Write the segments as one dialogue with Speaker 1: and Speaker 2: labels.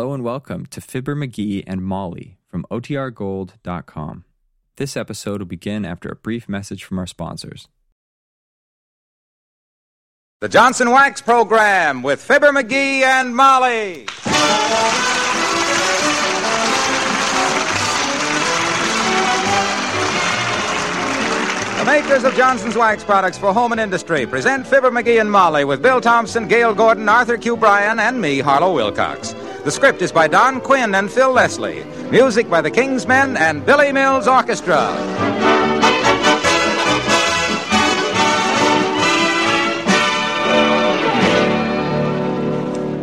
Speaker 1: Hello and welcome to Fibber McGee and Molly from OTRGold.com. This episode will begin after a brief message from our sponsors.
Speaker 2: The Johnson Wax Program with Fibber McGee and Molly. The makers of Johnson's Wax products for home and industry present Fibber McGee and Molly with Bill Thompson, Gale Gordon, Arthur Q. Bryan, and me, Harlow Wilcox. The script is by Don Quinn and Phil Leslie. Music by the King's Men and Billy Mills Orchestra.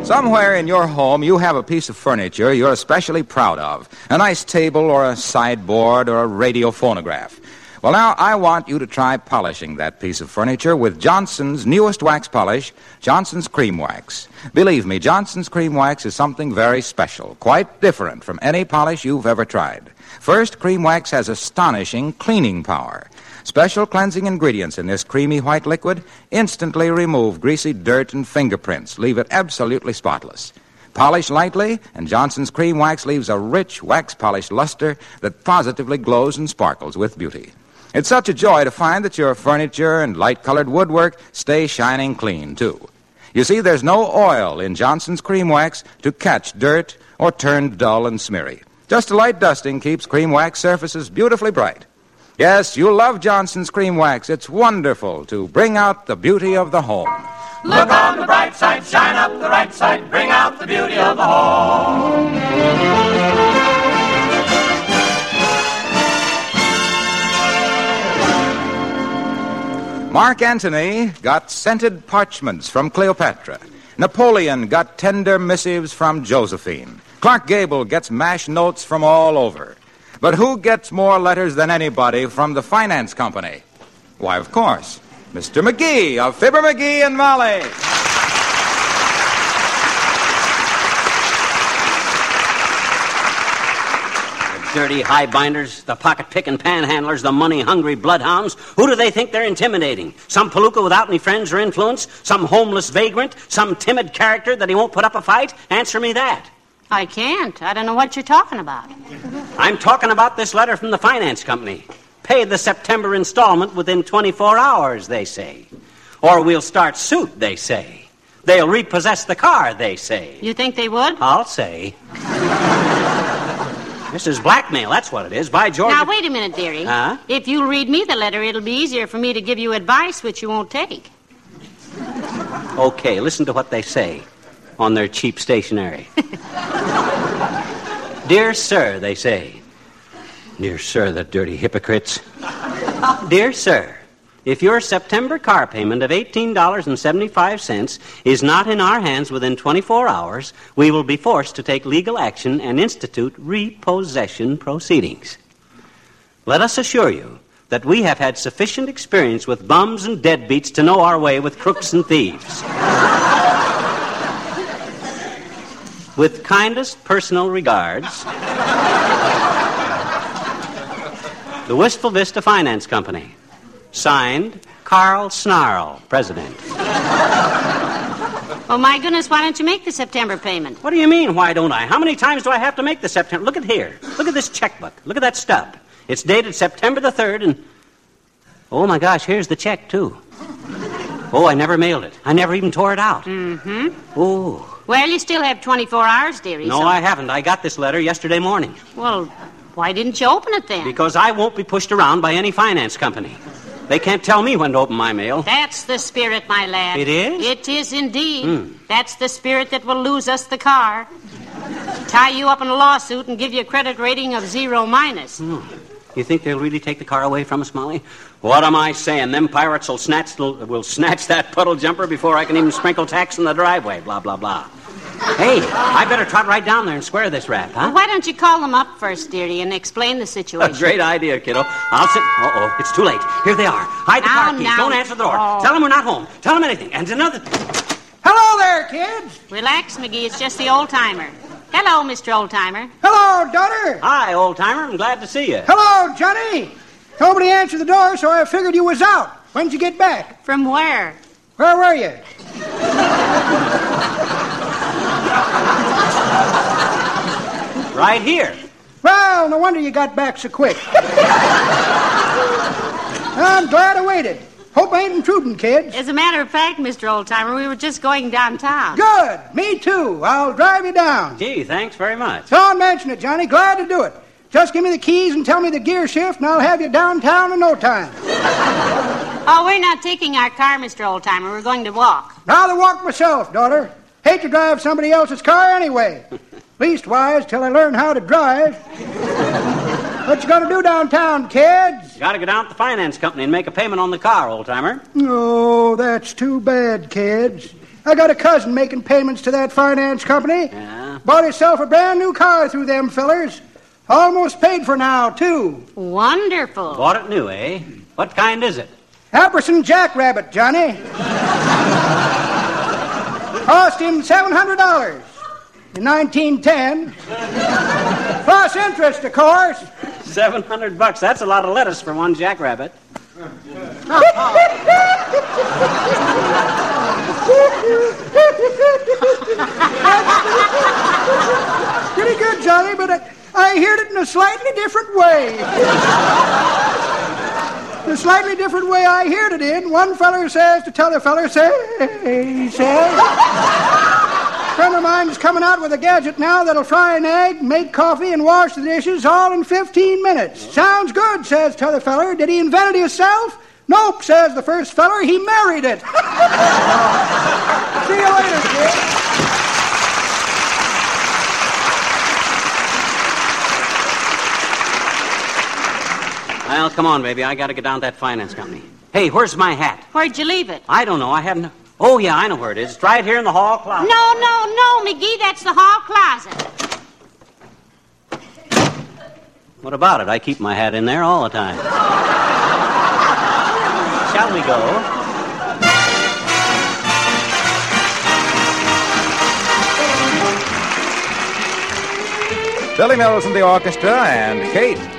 Speaker 2: Somewhere in your home, you have a piece of furniture you're especially proud of a nice table or a sideboard or a radio phonograph. Well, now I want you to try polishing that piece of furniture with Johnson's newest wax polish, Johnson's Cream Wax. Believe me, Johnson's Cream Wax is something very special, quite different from any polish you've ever tried. First, Cream Wax has astonishing cleaning power. Special cleansing ingredients in this creamy white liquid instantly remove greasy dirt and fingerprints, leave it absolutely spotless. Polish lightly, and Johnson's Cream Wax leaves a rich wax polished luster that positively glows and sparkles with beauty. It's such a joy to find that your furniture and light colored woodwork stay shining clean, too. You see, there's no oil in Johnson's Cream Wax to catch dirt or turn dull and smeary. Just a light dusting keeps cream wax surfaces beautifully bright. Yes, you'll love Johnson's Cream Wax. It's wonderful to bring out the beauty of the home.
Speaker 3: Look on the bright side, shine up the right side, bring out the beauty of the home.
Speaker 2: Mark Antony got scented parchments from Cleopatra. Napoleon got tender missives from Josephine. Clark Gable gets mash notes from all over. But who gets more letters than anybody from the finance company? Why, of course, Mr. McGee of Fibber McGee and Molly.
Speaker 4: Dirty high binders, the pocket picking panhandlers, the money hungry bloodhounds. Who do they think they're intimidating? Some palooka without any friends or influence? Some homeless vagrant? Some timid character that he won't put up a fight? Answer me that.
Speaker 5: I can't. I don't know what you're talking about.
Speaker 4: I'm talking about this letter from the finance company. Pay the September installment within 24 hours, they say. Or we'll start suit, they say. They'll repossess the car, they say.
Speaker 5: You think they would?
Speaker 4: I'll say. This is blackmail, that's what it is. By George.
Speaker 5: Now, wait a minute, dearie.
Speaker 4: Huh?
Speaker 5: If you'll read me the letter, it'll be easier for me to give you advice which you won't take.
Speaker 4: Okay, listen to what they say on their cheap stationery. Dear sir, they say. Dear sir, the dirty hypocrites. Dear sir, if your September car payment of $18.75 is not in our hands within 24 hours, we will be forced to take legal action and institute repossession proceedings. Let us assure you that we have had sufficient experience with bums and deadbeats to know our way with crooks and thieves. With kindest personal regards, the Wistful Vista Finance Company. Signed, Carl Snarl, President.
Speaker 5: Oh, my goodness, why don't you make the September payment?
Speaker 4: What do you mean, why don't I? How many times do I have to make the September? Look at here. Look at this checkbook. Look at that stub. It's dated September the 3rd, and. Oh, my gosh, here's the check, too. Oh, I never mailed it. I never even tore it out.
Speaker 5: Mm-hmm.
Speaker 4: Oh.
Speaker 5: Well, you still have 24 hours, dearie.
Speaker 4: No,
Speaker 5: so-
Speaker 4: I haven't. I got this letter yesterday morning.
Speaker 5: Well, why didn't you open it then?
Speaker 4: Because I won't be pushed around by any finance company. They can't tell me when to open my mail.
Speaker 5: That's the spirit, my lad.
Speaker 4: It is?
Speaker 5: It is indeed.
Speaker 4: Hmm.
Speaker 5: That's the spirit that will lose us the car. Tie you up in a lawsuit and give you a credit rating of zero minus.
Speaker 4: You think they'll really take the car away from us, Molly? What am I saying? Them pirates will snatch, will snatch that puddle jumper before I can even sprinkle tax in the driveway. Blah, blah, blah. Hey, I better trot right down there and square this rap, huh?
Speaker 5: Why don't you call them up first, dearie, and explain the situation?
Speaker 4: A
Speaker 5: situation?
Speaker 4: great idea, kiddo. I'll sit. Uh oh, it's too late. Here they are. Hide the
Speaker 5: Now,
Speaker 4: car keys.
Speaker 5: now.
Speaker 4: Don't answer the door.
Speaker 5: Oh.
Speaker 4: Tell them we're not home. Tell them anything. And another.
Speaker 6: Hello there, kids.
Speaker 5: Relax, McGee. It's just the old timer. Hello, Mr. Old Timer.
Speaker 6: Hello, daughter.
Speaker 4: Hi, old timer. I'm glad to see you.
Speaker 6: Hello, Johnny. Nobody answered the door, so I figured you was out. When'd you get back?
Speaker 5: From where?
Speaker 6: Where were you?
Speaker 4: Right here.
Speaker 6: Well, no wonder you got back so quick. I'm glad I waited. Hope I ain't intruding, kids.
Speaker 5: As a matter of fact, Mr. Oldtimer, we were just going downtown.
Speaker 6: Good. Me too. I'll drive you down.
Speaker 4: Gee, thanks very much.
Speaker 6: Don't mention it, Johnny. Glad to do it. Just give me the keys and tell me the gear shift, and I'll have you downtown in no time.
Speaker 5: Oh, we're not taking our car, Mr. Oldtimer. We're going to walk.
Speaker 6: Rather walk myself, daughter. Hate to drive somebody else's car anyway. Leastwise, till I learn how to drive. what you gonna do downtown, kids?
Speaker 4: Gotta go down to the finance company and make a payment on the car, old timer.
Speaker 6: Oh, that's too bad, kids. I got a cousin making payments to that finance company.
Speaker 4: Yeah?
Speaker 6: Bought himself a brand new car through them fellers. Almost paid for now, too.
Speaker 5: Wonderful.
Speaker 4: Bought it new, eh? What kind is it?
Speaker 6: Apperson Jackrabbit, Johnny. Cost him $700 in 1910. Plus interest, of course.
Speaker 4: Seven hundred bucks. That's a lot of lettuce for one jackrabbit.
Speaker 6: Pretty good, Johnny, but I, I heard it in a slightly different way. the slightly different way I heard it in, one feller says to t'other feller, say, he says. Friend of mine's coming out with a gadget now that'll fry an egg, make coffee, and wash the dishes all in 15 minutes. Sounds good, says t'other feller. Did he invent it himself? Nope, says the first feller. He married it. See you later, kid.
Speaker 4: Well, come on, baby. I gotta get down to that finance company. Hey, where's my hat?
Speaker 5: Where'd you leave it?
Speaker 4: I don't know. I haven't. Oh, yeah, I know where it is. It's right here in the hall closet.
Speaker 5: No, no, no, McGee, that's the hall closet.
Speaker 4: What about it? I keep my hat in there all the time. Shall we go?
Speaker 2: Billy Mills and the orchestra and Kate.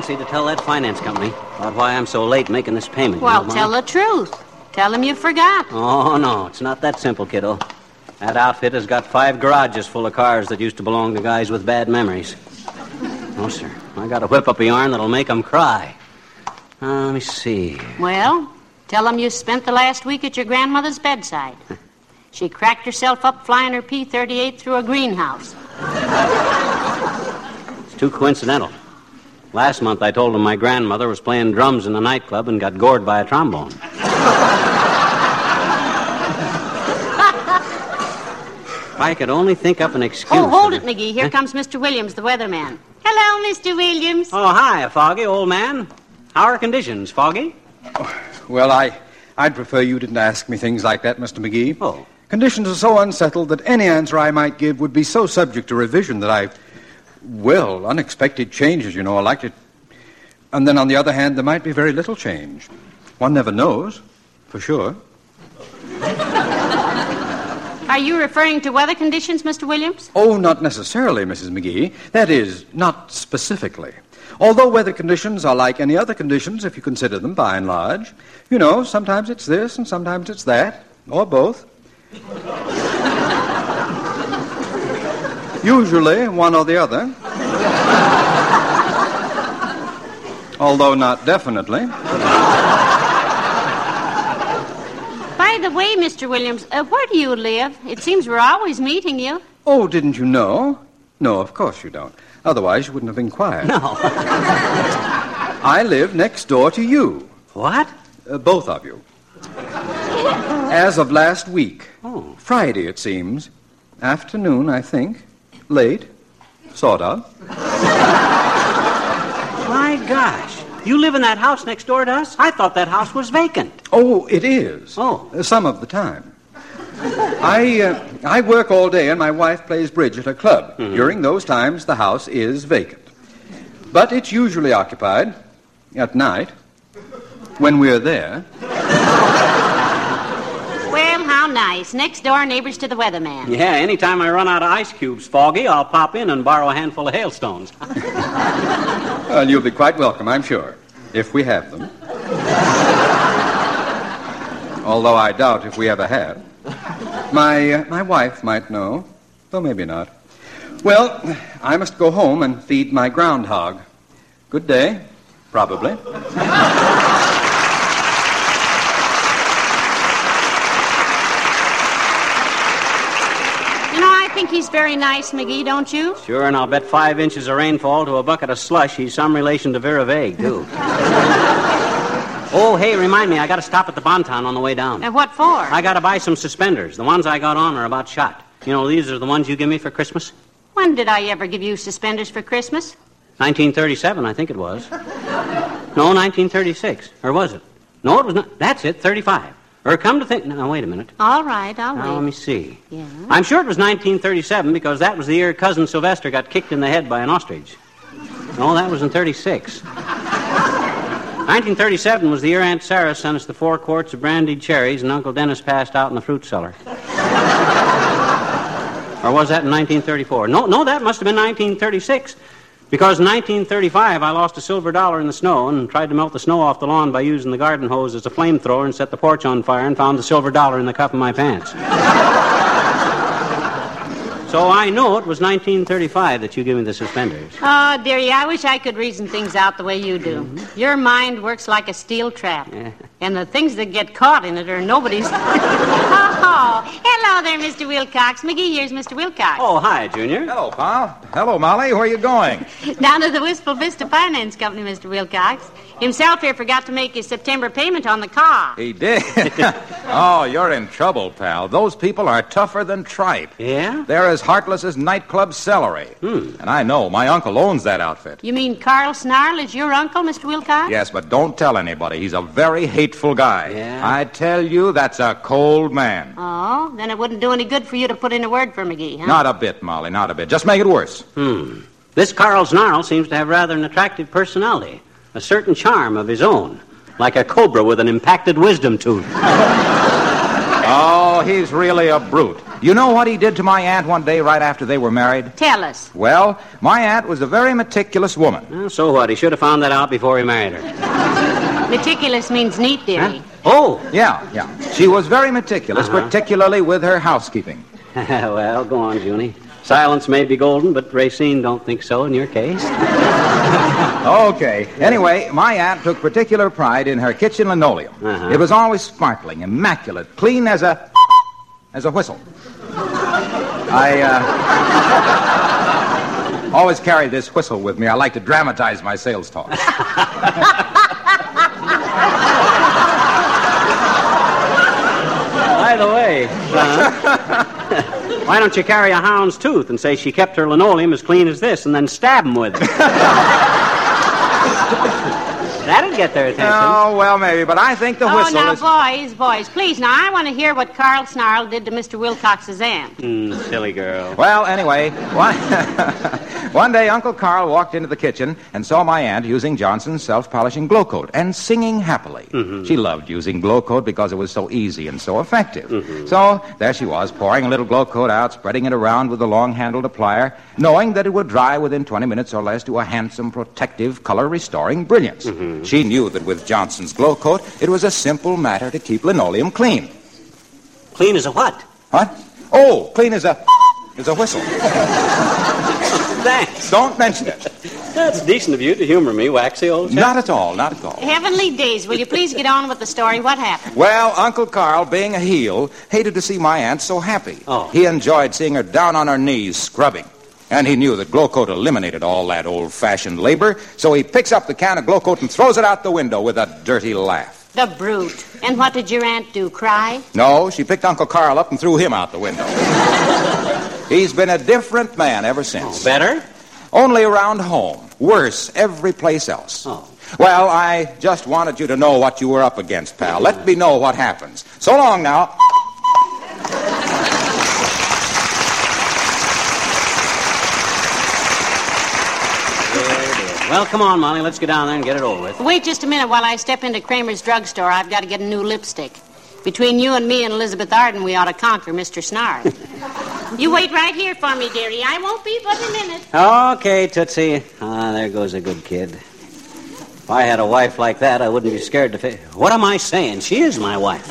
Speaker 4: Fancy to tell that finance company about why I'm so late making this payment. you
Speaker 5: Well,
Speaker 4: know,
Speaker 5: tell the truth. Tell them you forgot.
Speaker 4: Oh, no, it's not that simple, kiddo. That outfit has got five garages full of cars that used to belong to guys with bad memories. No, sir. I got to whip up a yarn that'll make them cry. Uh, let me see.
Speaker 5: Well, tell them you spent the last week at your grandmother's bedside. She cracked herself up flying her P 38 through a greenhouse.
Speaker 4: It's too coincidental. Last month I told him my grandmother was playing drums in a nightclub and got gored by a trombone. if I could only think up an excuse.
Speaker 5: Oh, hold
Speaker 4: for
Speaker 5: it, McGee. Here comes Mr. Williams, the weatherman. Hello, Mr. Williams.
Speaker 4: Oh, hi, Foggy, old man. How are conditions, Foggy?
Speaker 7: Oh, well, I, I'd prefer you didn't ask me things like that, Mr. McGee.
Speaker 4: Oh.
Speaker 7: Conditions are so unsettled that any answer I might give would be so subject to revision that I. Well, unexpected changes, you know, are likely. And then on the other hand, there might be very little change. One never knows, for sure.
Speaker 5: Are you referring to weather conditions, Mr. Williams?
Speaker 7: Oh, not necessarily, Mrs. McGee. That is, not specifically. Although weather conditions are like any other conditions, if you consider them by and large, you know, sometimes it's this and sometimes it's that, or both. Usually one or the other. Although not definitely.
Speaker 5: By the way, Mr. Williams, uh, where do you live? It seems we're always meeting you.
Speaker 7: Oh, didn't you know? No, of course you don't. Otherwise, you wouldn't have inquired.
Speaker 4: No.
Speaker 7: I live next door to you.
Speaker 4: what?
Speaker 7: Uh, both of you. As of last week.
Speaker 4: Oh.
Speaker 7: Friday, it seems. Afternoon, I think. Late. Sort of.
Speaker 4: My gosh. You live in that house next door to us? I thought that house was vacant.
Speaker 7: Oh, it is.
Speaker 4: Oh.
Speaker 7: Uh, some of the time. I, uh, I work all day and my wife plays bridge at her club. During those times, the house is vacant. But it's usually occupied at night when we're there.
Speaker 5: Well, how nice. Next door neighbors to the weatherman.
Speaker 4: Yeah, anytime I run out of ice cubes, Foggy, I'll pop in and borrow a handful of hailstones.
Speaker 7: Well, you'll be quite welcome, I'm sure, if we have them. Although I doubt if we ever have. My, uh, my wife might know, though maybe not. Well, I must go home and feed my groundhog. Good day, probably.
Speaker 5: You know, I think he's very nice, McGee, don't you?
Speaker 4: Sure, and I'll bet five inches of rainfall to a bucket of slush he's some relation to Vera Vague, too. oh, hey, remind me, I gotta stop at the Bonton on the way down.
Speaker 5: And what for?
Speaker 4: I gotta buy some suspenders. The ones I got on are about shot. You know, these are the ones you give me for Christmas?
Speaker 5: When did I ever give you suspenders for Christmas?
Speaker 4: 1937, I think it was. No, 1936. Or was it? No, it was not. That's it, 35. Or come to think. Now, wait a minute.
Speaker 5: All right, I'll
Speaker 4: Now, let me see.
Speaker 5: Yeah.
Speaker 4: I'm sure it was 1937 because that was the year Cousin Sylvester got kicked in the head by an ostrich. No, that was in 36. 1937 was the year Aunt Sarah sent us the four quarts of brandied cherries and Uncle Dennis passed out in the fruit cellar. or was that in 1934? No, no, that must have been 1936. Because in 1935, I lost a silver dollar in the snow and tried to melt the snow off the lawn by using the garden hose as a flamethrower and set the porch on fire and found the silver dollar in the cuff of my pants. so I know it was 1935 that you gave me the suspenders.
Speaker 5: Oh, dearie, I wish I could reason things out the way you do. Mm-hmm. Your mind works like a steel trap. And the things that get caught in it are nobody's. Ah, oh, hello there, Mr. Wilcox. McGee, here's Mr. Wilcox.
Speaker 4: Oh, hi, Junior.
Speaker 2: Hello, pal. Hello, Molly. Where are you going?
Speaker 5: Down to the Wistful Vista Finance Company, Mr. Wilcox. Himself here forgot to make his September payment on the car.
Speaker 2: He did. oh, you're in trouble, pal. Those people are tougher than tripe.
Speaker 4: Yeah?
Speaker 2: They're as heartless as nightclub celery. Hmm. And I know. My uncle owns that outfit.
Speaker 5: You mean Carl Snarl is your uncle, Mr. Wilcox?
Speaker 2: Yes, but don't tell anybody. He's a very hateful guy.
Speaker 4: Yeah?
Speaker 2: I tell you, that's a cold man.
Speaker 5: Oh, then it wouldn't do any good for you to put in a word for McGee, huh?
Speaker 2: Not a bit, Molly, not a bit. Just make it worse. Hmm.
Speaker 4: This Carl Snarl seems to have rather an attractive personality, a certain charm of his own, like a cobra with an impacted wisdom tooth.
Speaker 2: Oh, he's really a brute. You know what he did to my aunt one day right after they were married?
Speaker 5: Tell us.
Speaker 2: Well, my aunt was a very meticulous woman.
Speaker 4: Well, so what? He should have found that out before he married her.
Speaker 5: Meticulous means neat, dearie.
Speaker 4: Oh!
Speaker 2: Yeah, yeah. She was very meticulous,
Speaker 4: Uh-huh.
Speaker 2: particularly with her housekeeping.
Speaker 4: well, go on, Junie. Silence may be golden, but Racine don't think so in your case.
Speaker 2: Okay. Anyway, my aunt took particular pride in her kitchen linoleum.
Speaker 4: Uh-huh.
Speaker 2: It was always sparkling, immaculate, clean as a as a whistle. I uh, always carry this whistle with me. I like to dramatize my sales talk.
Speaker 4: By the way, uh, why don't you carry a hound's tooth and say she kept her linoleum as clean as this and then stab him with it? That'd get their attention.
Speaker 2: Oh, well, maybe, but I think the
Speaker 5: Oh,
Speaker 2: whistle
Speaker 5: now,
Speaker 2: is.
Speaker 5: boys, boys, please, now, I want to hear what Carl Snarl did to Mr. Wilcox's aunt.
Speaker 4: Mm, silly girl.
Speaker 2: Well, anyway, one, one day Uncle Carl walked into the kitchen and saw my aunt using Johnson's self-polishing Glo-Coat and singing happily. Mm-hmm. She loved using Glo-Coat because it was so easy and so effective. Mm-hmm. So there she was, pouring a little Glo-Coat out, spreading it around with a long-handled applier, knowing that it would dry within 20 minutes or less to a handsome, protective, color-restoring brilliance. Mm-hmm. She knew that with Johnson's Glo-Coat, it was a simple matter to keep linoleum clean.
Speaker 4: Clean as a what?
Speaker 2: What? Oh, clean as a as a whistle.
Speaker 4: Thanks.
Speaker 2: Don't mention it.
Speaker 4: That's decent of you to humor me, waxy old chap.
Speaker 2: Not at all, not at all.
Speaker 5: Heavenly days, will you please get on with the story? What happened?
Speaker 2: Well, Uncle Carl, being a heel, hated to see my aunt so happy.
Speaker 4: Oh.
Speaker 2: He enjoyed seeing her down on her knees scrubbing. And he knew that Glo-Coat eliminated all that old fashioned labor, so he picks up the can of Glo-Coat and throws it out the window with a dirty laugh.
Speaker 5: The brute. And what did your aunt do? Cry?
Speaker 2: No, she picked Uncle Carl up and threw him out the window. He's been a different man ever since.
Speaker 4: Oh, better?
Speaker 2: Only around home. Worse every place else.
Speaker 4: Oh.
Speaker 2: Well, I just wanted you to know what you were up against, pal. Let me know what happens. So long now.
Speaker 4: Well, come on, Molly. Let's get down there and get it over with.
Speaker 5: Wait just a minute while I step into Kramer's drugstore. I've got to get a new lipstick. Between you and me and Elizabeth Arden, we ought to conquer Mr. Snarl. you wait right here for me, dearie. I won't be but a minute.
Speaker 4: Okay, Tootsie. Ah, there goes a good kid. If I had a wife like that, I wouldn't be scared to face. What am I saying? She is my wife.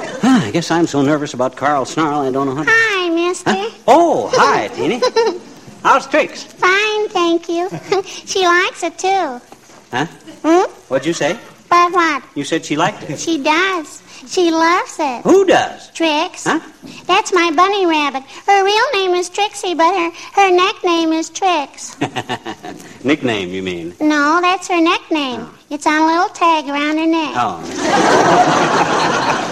Speaker 4: Ah, I guess I'm so nervous about Carl Snarl, I don't know how to.
Speaker 8: Hi, mister.
Speaker 4: Oh, hi, Teeny. How's Trix?
Speaker 8: Fine, thank you. she likes it too.
Speaker 4: Huh?
Speaker 8: Hmm?
Speaker 4: What'd you say?
Speaker 8: But what?
Speaker 4: You said she liked it.
Speaker 8: She does. She loves it.
Speaker 4: Who does?
Speaker 8: Trix.
Speaker 4: Huh?
Speaker 8: That's my bunny rabbit. Her real name is Trixie, but her, her nickname is Trix.
Speaker 4: Nickname, you mean?
Speaker 8: no, that's her nickname. It's on a little tag around her neck.
Speaker 4: Oh.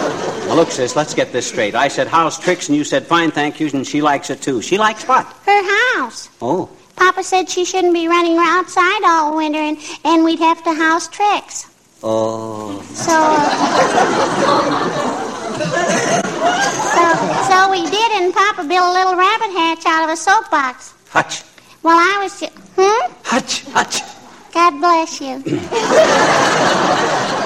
Speaker 4: well, look, sis, let's get this straight. I said, house tricks, And you said, fine, thank you, and she likes it too. She likes what?
Speaker 8: Her house.
Speaker 4: Oh.
Speaker 8: Papa said she shouldn't be running outside all winter, and, and we'd have to house tricks.
Speaker 4: Oh.
Speaker 8: So, so, so we did, and Papa built a little rabbit hatch out of a soapbox.
Speaker 4: Hutch.
Speaker 8: Well, I was just, hmm?
Speaker 4: Hutch. Hutch.
Speaker 8: God bless you.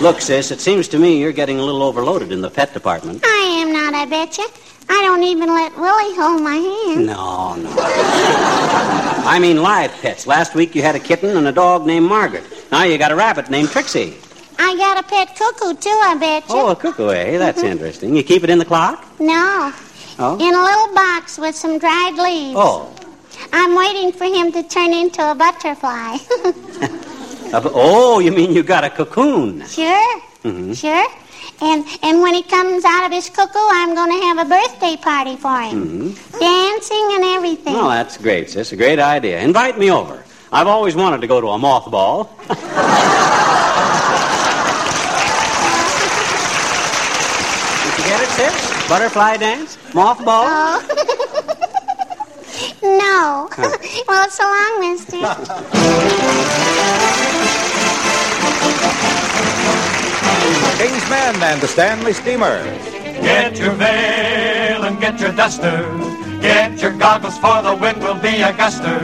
Speaker 4: Look, sis, it seems to me you're getting a little overloaded in the pet department.
Speaker 8: I am not, I betcha. I don't even let Willie hold my hand.
Speaker 4: No, no. I mean live pets. Last week you had a kitten and a dog named Margaret. Now you got a rabbit named Trixie.
Speaker 8: I got a pet cuckoo, too, I betcha.
Speaker 4: Oh, a cuckoo, eh? That's interesting. You keep it in the clock?
Speaker 8: No,
Speaker 4: Oh.
Speaker 8: in a little box with some dried leaves.
Speaker 4: Oh.
Speaker 8: I'm waiting for him to turn into a butterfly.
Speaker 4: Bu- oh, you mean you got a cocoon?
Speaker 8: sure, mm-hmm. sure. And and when he comes out of his cuckoo, I'm going to have a birthday party for him, mm-hmm. dancing and everything.
Speaker 4: Oh, that's great, sis. A great idea. Invite me over. I've always wanted to go to a moth ball. Did you get it, sis? Butterfly dance? Moth ball?
Speaker 8: Oh. no. well, so long, mister.
Speaker 2: King's Men and the Stanley Steamer.
Speaker 3: Get your veil and get your duster. Get your goggles for the wind will be a guster.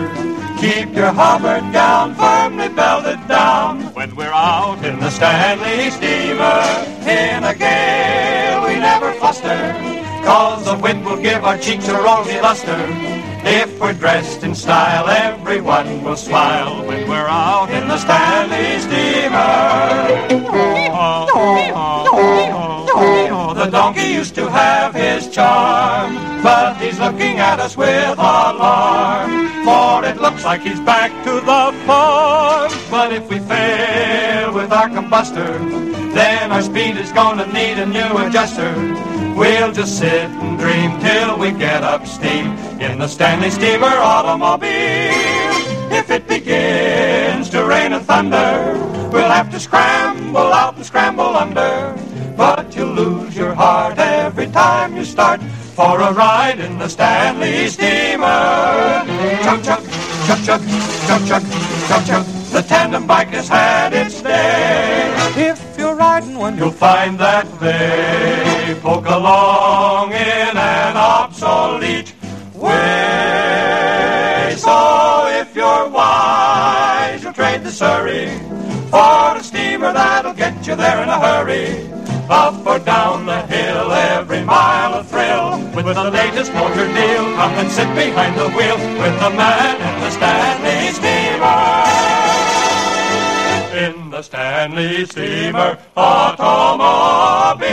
Speaker 3: Keep your harbor gown firmly belted down when we're out in the Stanley steamer. In a gale we never fluster, cause the wind will give our cheeks a rosy luster. If we're dressed in style, everyone will smile when we're out in the Stanley steamer. Donkey used to have his charm, but he's looking at us with alarm. For it looks like he's back to the farm. But if we fail with our combustor, then our speed is gonna need a new adjuster. We'll just sit and dream till we get up steam in the Stanley Steamer automobile. If it begins to rain and thunder, we'll have to scramble out and scramble under. Your heart every time you start for a ride in the Stanley Steamer. Chug chug, chug chug, chug chug, chug chug. the tandem bike has had its day. If you're riding one, you'll find that they poke along in an obsolete way. So if you're wise, you'll trade the Surrey for a steamer that'll get you there in a hurry. Up or down the hill, every mile a thrill. With the latest motor deal, come and sit behind the wheel with the man in the Stanley Steamer. In the Stanley Steamer Automobile.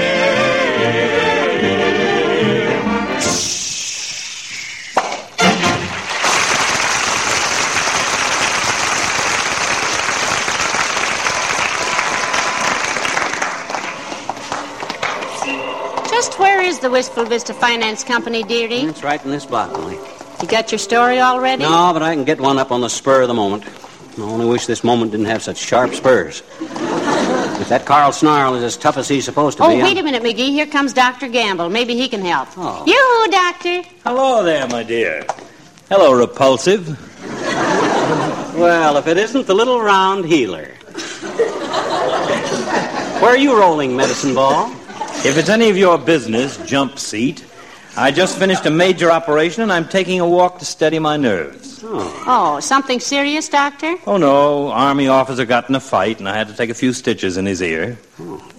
Speaker 5: The Wistful Vista Finance Company, dearie?
Speaker 4: It's right in this block, Molly.
Speaker 5: You got your story already?
Speaker 4: No, but I can get one up on the spur of the moment. I only wish this moment didn't have such sharp spurs. if that Carl Snarl is as tough as he's supposed to
Speaker 5: Oh,
Speaker 4: be.
Speaker 5: Oh, wait
Speaker 4: I'm-
Speaker 5: a minute, McGee. Here comes Dr. Gamble. Maybe he can help.
Speaker 4: Oh.
Speaker 5: Yoo-hoo, Doctor.
Speaker 9: Hello there, my dear. Hello, repulsive.
Speaker 4: Well, if it isn't the little round healer. Where are you rolling, medicine ball?
Speaker 9: If it's any of your business, jump seat. I just finished a major operation and I'm taking a walk to steady my nerves.
Speaker 5: Oh. oh, something serious, Doctor?
Speaker 9: Oh no, army officer got in a fight and I had to take a few stitches in his ear.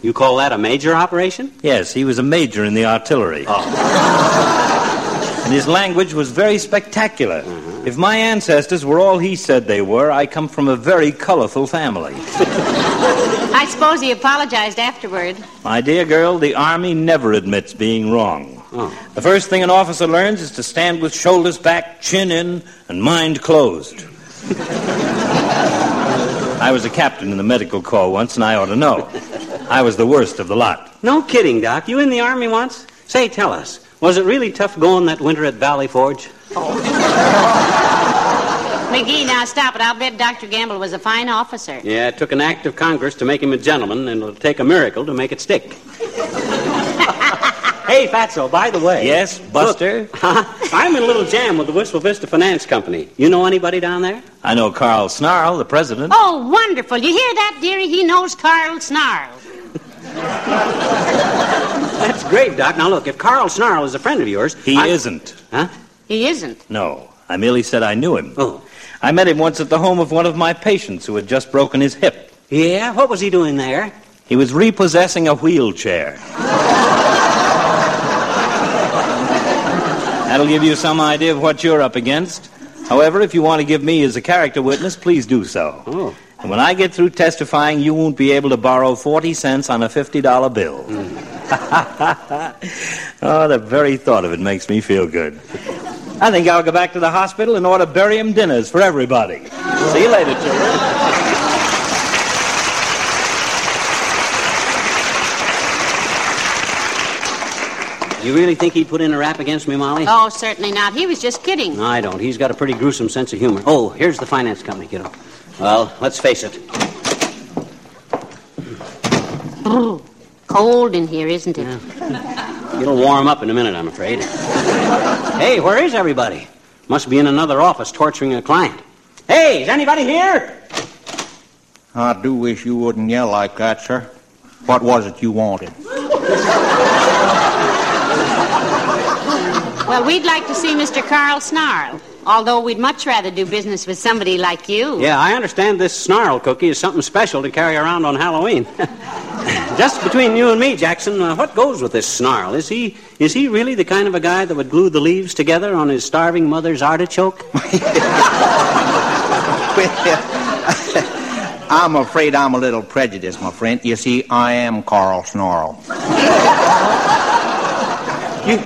Speaker 4: You call that a major operation?
Speaker 9: Yes, he was a major in the artillery. Oh. and his language was very spectacular. Uh-huh. If my ancestors were all he said they were, I come from a very colorful family.
Speaker 5: I suppose he apologized afterward.
Speaker 9: My dear girl, the Army never admits being wrong. Oh. The first thing an officer learns is to stand with shoulders back, chin in, and mind closed. I was a captain in the medical corps once, and I ought to know. I was the worst of the lot.
Speaker 4: No kidding, Doc. You in the Army once? Say, tell us. Was it really tough going that winter at Valley Forge? Oh.
Speaker 5: McGee, now stop it. I'll bet Dr. Gamble was a fine officer.
Speaker 4: Yeah, it took an act of Congress to make him a gentleman, and it'll take a miracle to make it stick. hey, Fatso, by the way.
Speaker 9: Yes, Buster?
Speaker 4: Look, I'm in a little jam with the Wistful Vista Finance Company. You know anybody down there?
Speaker 9: I know Carl Snarl, the president.
Speaker 5: Oh, wonderful. You hear that, dearie? He knows Carl Snarl.
Speaker 4: That's great, Doc. Now, look, if Carl Snarl is a friend of yours.
Speaker 9: He
Speaker 4: I-
Speaker 9: isn't.
Speaker 4: Huh?
Speaker 5: He isn't.
Speaker 9: No, I merely said I knew him.
Speaker 4: Oh.
Speaker 9: I met him once at the home of one of my patients who had just broken his hip.
Speaker 4: Yeah? What was he doing there?
Speaker 9: He was repossessing a wheelchair. That'll give you some idea of what you're up against. However, if you want to give me as a character witness, please do so.
Speaker 4: Oh.
Speaker 9: And when I get through testifying, you won't be able to borrow 40 cents on a $50 bill. Hmm. oh, the very thought of it makes me feel good. I think I'll go back to the hospital and order barium dinners for everybody. See you later, children.
Speaker 4: You really think he'd put in a rap against me, Molly?
Speaker 5: Oh, certainly not. He was just kidding.
Speaker 4: No, I don't. He's got a pretty gruesome sense of humor. Oh, here's the finance company, kiddo. Well, let's face it.
Speaker 5: Cold in here, isn't it?
Speaker 4: It'll warm up in a minute, I'm afraid. hey, where is everybody? Must be in another office torturing a client. Hey, is anybody here?
Speaker 10: I do wish you wouldn't yell like that, sir. What was it you wanted?
Speaker 5: Well, we'd like to see Mr. Carl Snarl, although we'd much rather do business with somebody like you.
Speaker 4: Yeah, I understand this snarl cookie is something special to carry around on Halloween. Just between you and me, Jackson, uh, what goes with this snarl? Is he is he really the kind of a guy that would glue the leaves together on his starving mother's artichoke?
Speaker 10: I'm afraid I'm a little prejudiced, my friend. You see, I am Carl Snarl.
Speaker 4: you,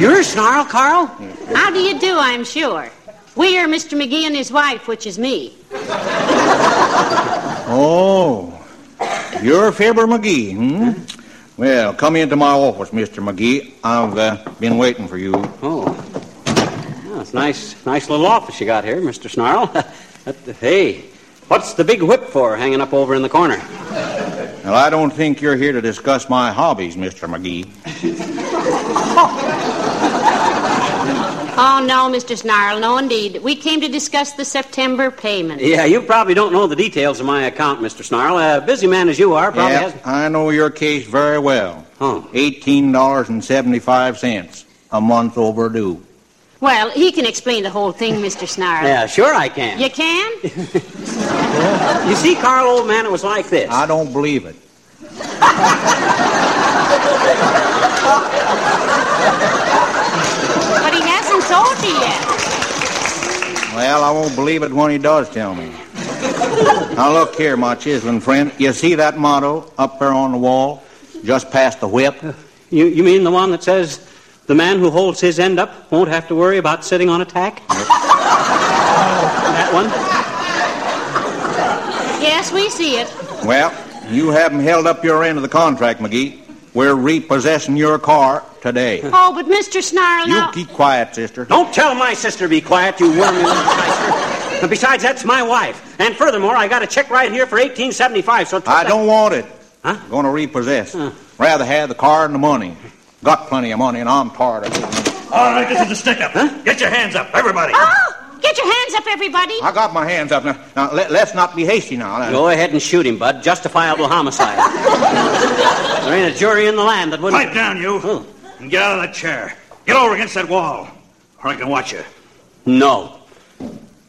Speaker 4: you're a snarl, Carl?
Speaker 5: How do you do, I'm sure? We are Mr. McGee and his wife, which is me.
Speaker 10: Oh, you're Fibber McGee, hmm? Well, come into my office, Mr. McGee. I've uh, been waiting for you.
Speaker 4: Oh. Well, it's nice, nice little office you got here, Mr. Snarl. Hey, what's the big whip for hanging up over in the corner?
Speaker 10: Well, I don't think you're here to discuss my hobbies, Mr. McGee.
Speaker 5: Oh, no, Mr. Snarl, no, indeed. We came to discuss the September payment.
Speaker 4: Yeah, you probably don't know the details of my account, Mr. Snarl. A busy man as you are probably
Speaker 10: Yeah,
Speaker 4: hasn't.
Speaker 10: I know your case very well.
Speaker 4: Huh.
Speaker 10: $18.75 a month overdue.
Speaker 5: Well, he can explain the whole thing, Mr. Snarl.
Speaker 4: Yeah, sure I can.
Speaker 5: You can?
Speaker 4: You see, Carl, old man, it was like this.
Speaker 10: I don't believe it.
Speaker 5: But he hasn't told you yet.
Speaker 10: Well, I won't believe it when he does tell me. now, look here, my chiseling friend. You see that motto up there on the wall, just past the whip?
Speaker 4: You, you mean the one that says the man who holds his end up won't have to worry about sitting on a tack? that one?
Speaker 5: Yes, we see it.
Speaker 10: Well, you haven't held up your end of the contract, McGee. We're repossessing your car today.
Speaker 5: Oh, but Mr. Snarl,
Speaker 10: You
Speaker 5: now...
Speaker 10: keep quiet, sister.
Speaker 4: Don't tell my sister to be quiet, you wormy little shyster. And besides, that's my wife. And furthermore, I got a check right here for eighteen seventy-five. So
Speaker 10: I don't want it.
Speaker 4: Huh?
Speaker 10: Going to repossess. Rather have the car and the money. Got plenty of money, and I'm tired of it.
Speaker 9: All right, this is a stick up. Get your hands up, everybody.
Speaker 5: Oh, get your hands up, everybody.
Speaker 10: I got my hands up now. Now let, us not be hasty now.
Speaker 4: Go ahead and shoot him, Bud. Justifiable homicide. there ain't a jury in the land that wouldn't.
Speaker 9: Pipe down, you.
Speaker 4: Oh.
Speaker 9: And get out of that chair. Get over against that wall, or I can watch you.
Speaker 4: No.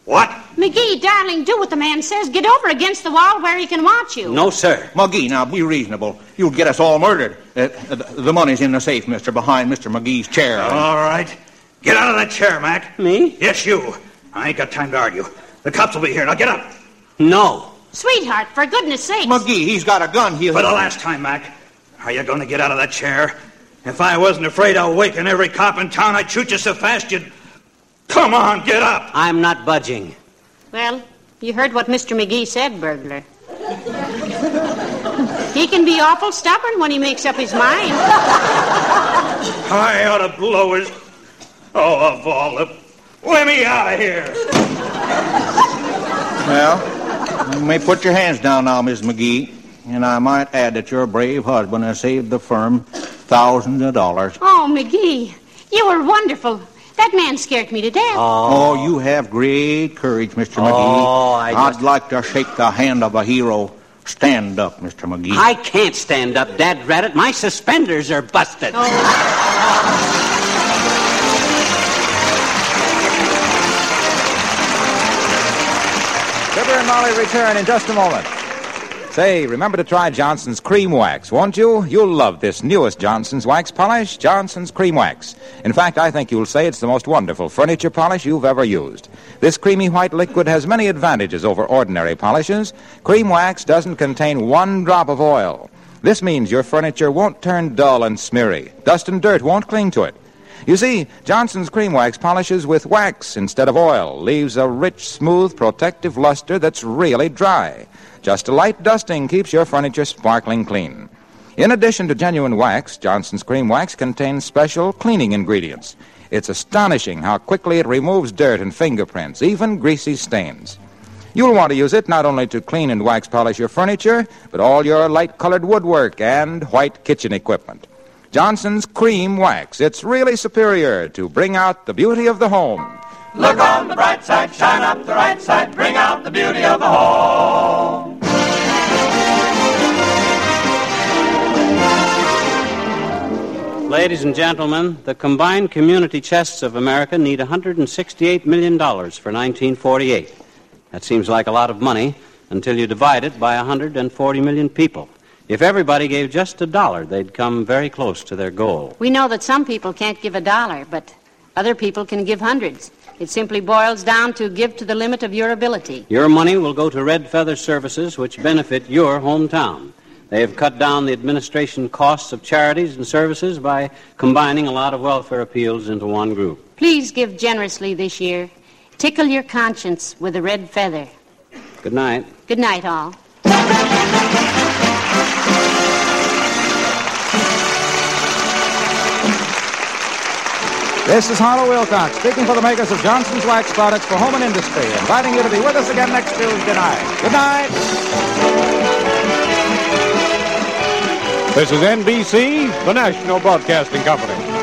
Speaker 9: What?
Speaker 5: McGee, darling, do what the man says. Get over against the wall where he can watch you.
Speaker 4: No, sir.
Speaker 10: McGee, now be reasonable. You'll get us all murdered. Uh, uh, the money's in the safe, mister, behind Mr. McGee's chair.
Speaker 9: All right. Get out of that chair, Mac.
Speaker 4: Me?
Speaker 9: Yes, you. I ain't got time to argue. The cops will be here. Now get up.
Speaker 4: No.
Speaker 5: Sweetheart, for goodness sake.
Speaker 10: McGee, he's got a gun. He'll...
Speaker 9: For the last time, Mac. Are you going to get out of that chair? If I wasn't afraid of waking every cop in town, I'd shoot you so fast you'd. Come on, get up.
Speaker 4: I'm not budging.
Speaker 5: Well, you heard what Mr. McGee said, burglar. he can be awful stubborn when he makes up his mind.
Speaker 9: I ought to blow his. Oh, of all the. Let me out of here.
Speaker 10: Well, you may put your hands down now, Miss McGee. And I might add that your brave husband has saved the firm thousands of dollars.
Speaker 5: Oh, McGee, you were wonderful. That man scared me to death.
Speaker 10: Oh, oh you have great courage, Mr. McGee.
Speaker 4: Oh, I just-
Speaker 10: would like to shake the hand of a hero. Stand up, Mr. McGee.
Speaker 4: I can't stand up, Dad Rat My suspenders are busted. Oh.
Speaker 2: Fibber and Molly return in just a moment. Say, remember to try Johnson's Cream Wax, won't you? You'll love this newest Johnson's Wax Polish, Johnson's Cream Wax. In fact, I think you'll say it's the most wonderful furniture polish you've ever used. This creamy white liquid has many advantages over ordinary polishes. Cream Wax doesn't contain one drop of oil. This means your furniture won't turn dull and smeary. Dust and dirt won't cling to it. You see, Johnson's Cream Wax polishes with wax instead of oil, leaves a rich, smooth, protective luster that's really dry. Just a light dusting keeps your furniture sparkling clean. In addition to genuine wax, Johnson's Cream Wax contains special cleaning ingredients. It's astonishing how quickly it removes dirt and fingerprints, even greasy stains. You'll want to use it not only to clean and wax polish your furniture, but all your light colored woodwork and white kitchen equipment. Johnson's Cream Wax. It's really superior to bring out the beauty of the home.
Speaker 3: Look on the bright side, shine up the right side, bring out the beauty of the home.
Speaker 4: Ladies and gentlemen, the combined community chests of America need $168 million for 1948. That seems like a lot of money until you divide it by 140 million people. If everybody gave just a dollar, they'd come very close to their goal.
Speaker 5: We know that some people can't give a dollar, but other people can give hundreds. It simply boils down to give to the limit of your ability.
Speaker 4: Your money will go to Red Feather Services, which benefit your hometown. They have cut down the administration costs of charities and services by combining a lot of welfare appeals into one group.
Speaker 5: Please give generously this year. Tickle your conscience with a red feather.
Speaker 4: Good night.
Speaker 5: Good night, all.
Speaker 2: This is Harlow Wilcox speaking for the makers of Johnson's Wax products for home and industry, inviting you to be with us again next Tuesday night. Good night.
Speaker 11: This is NBC, the national broadcasting company.